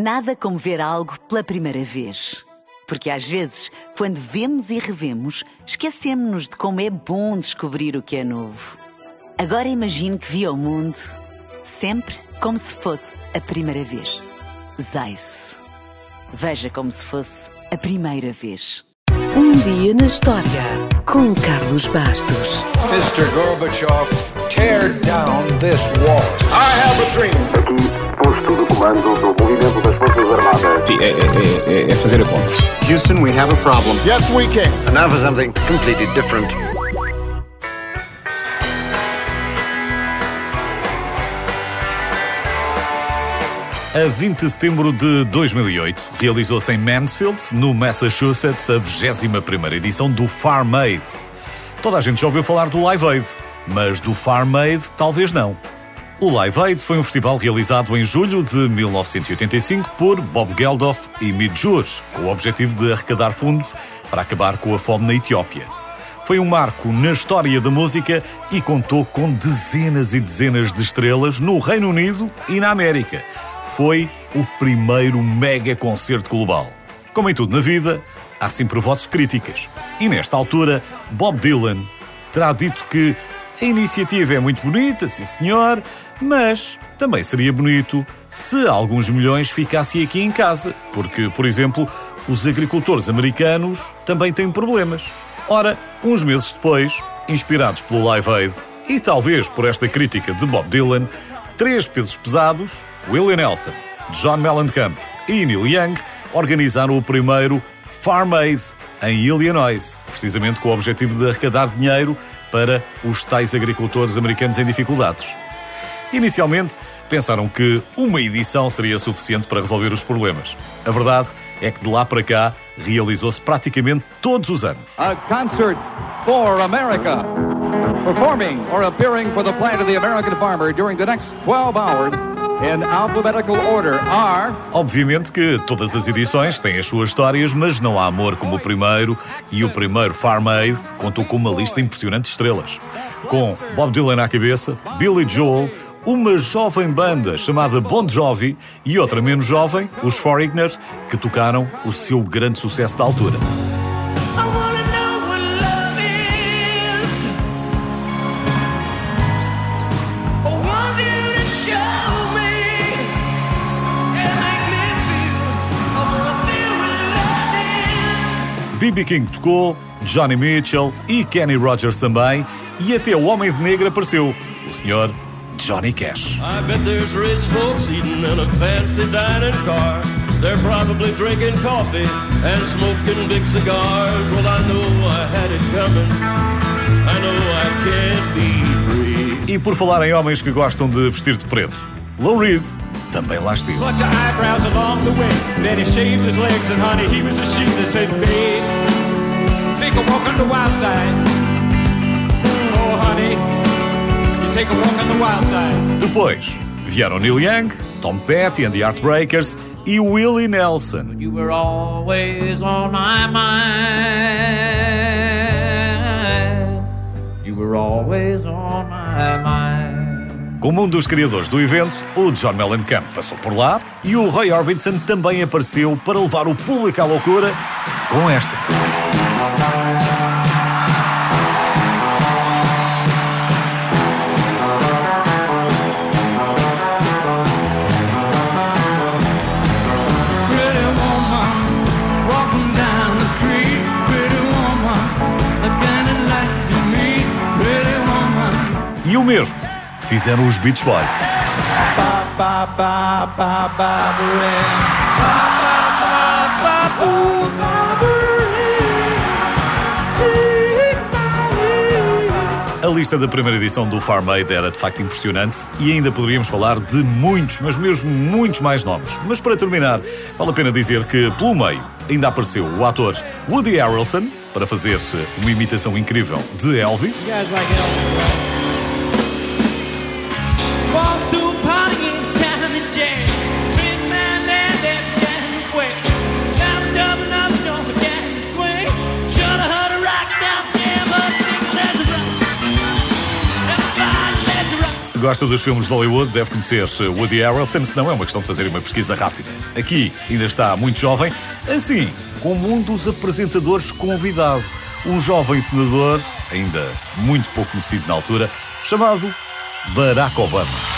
Nada como ver algo pela primeira vez. Porque às vezes, quando vemos e revemos, esquecemos-nos de como é bom descobrir o que é novo. Agora imagine que viu o mundo sempre como se fosse a primeira vez. Zais. Veja como se fosse a primeira vez. Um dia na história com Carlos Bastos. Mr. Gorbachev, tear down this wall. I have a dream. Aqui, posto comando do movimento das Forças Armadas. Sim, é, é, é, é fazer a conta. Houston, we have a problem. Yes, we can. And now for something completely different. A 20 de setembro de 2008, realizou-se em Mansfield, no Massachusetts, a 21ª edição do Farm Aid. Toda a gente já ouviu falar do Live Aid, mas do Farm Aid talvez não. O Live Aid foi um festival realizado em julho de 1985 por Bob Geldof e Mid Jurs, com o objetivo de arrecadar fundos para acabar com a fome na Etiópia. Foi um marco na história da música e contou com dezenas e dezenas de estrelas no Reino Unido e na América. Foi o primeiro mega concerto global. Como em tudo na vida, há sempre vozes críticas. E nesta altura, Bob Dylan terá dito que a iniciativa é muito bonita, sim senhor, mas também seria bonito se alguns milhões ficassem aqui em casa, porque, por exemplo, os agricultores americanos também têm problemas. Ora, uns meses depois, inspirados pelo Live Aid e talvez por esta crítica de Bob Dylan, três pesos pesados, Willie Nelson, John Mellencamp e Neil Young, organizaram o primeiro Farm Aid em Illinois, precisamente com o objetivo de arrecadar dinheiro para os tais agricultores americanos em dificuldades. Inicialmente, pensaram que uma edição seria suficiente para resolver os problemas. A verdade é que de lá para cá realizou-se praticamente todos os anos. A concert for America. Performing or appearing for the plight of the American farmer during the next 12 hours in alphabetical order are. Obviamente que todas as edições têm as suas histórias, mas não há amor como o primeiro, e o primeiro Farm Aid contou com uma lista impressionante de estrelas. Com Bob Dylan à cabeça, Billy Joel, uma jovem banda chamada Bon Jovi e outra menos jovem, os Foreigner, que tocaram o seu grande sucesso da altura. B.B. King tocou, Johnny Mitchell e Kenny Rogers também, e até o Homem de Negro apareceu, o Sr. Johnny Cash. I bet there's rich folks eating in a fancy dining car. They're probably drinking coffee and smoking big cigars. Well, I know I had it coming. I know I can't be free. E por falar em homens que gostam de vestir de preto, Lou Reed também lá esteve. Plucked eyebrows along the way. Then he shaved his legs, and honey, he was a sheep that said, Babe, take a walk on the wild side. Oh, honey, Depois vieram Neil Young, Tom Petty and the Heartbreakers e Willie Nelson. You were always on my mind. You were always on my mind. Como um dos criadores do evento, o John Mellencamp passou por lá e o Roy Orbison também apareceu para levar o público à loucura com esta. E o mesmo fizeram os Beach Boys. A lista da primeira edição do Farm Aid era de facto impressionante e ainda poderíamos falar de muitos, mas mesmo muitos mais nomes. Mas para terminar, vale a pena dizer que, pelo meio, ainda apareceu o ator Woody Harrelson para fazer-se uma imitação incrível de Elvis. Se gosta dos filmes de Hollywood, deve conhecer Woody Harrelson, se não é uma questão de fazer uma pesquisa rápida. Aqui ainda está muito jovem, assim como um dos apresentadores convidado, um jovem senador, ainda muito pouco conhecido na altura, chamado Barack Obama.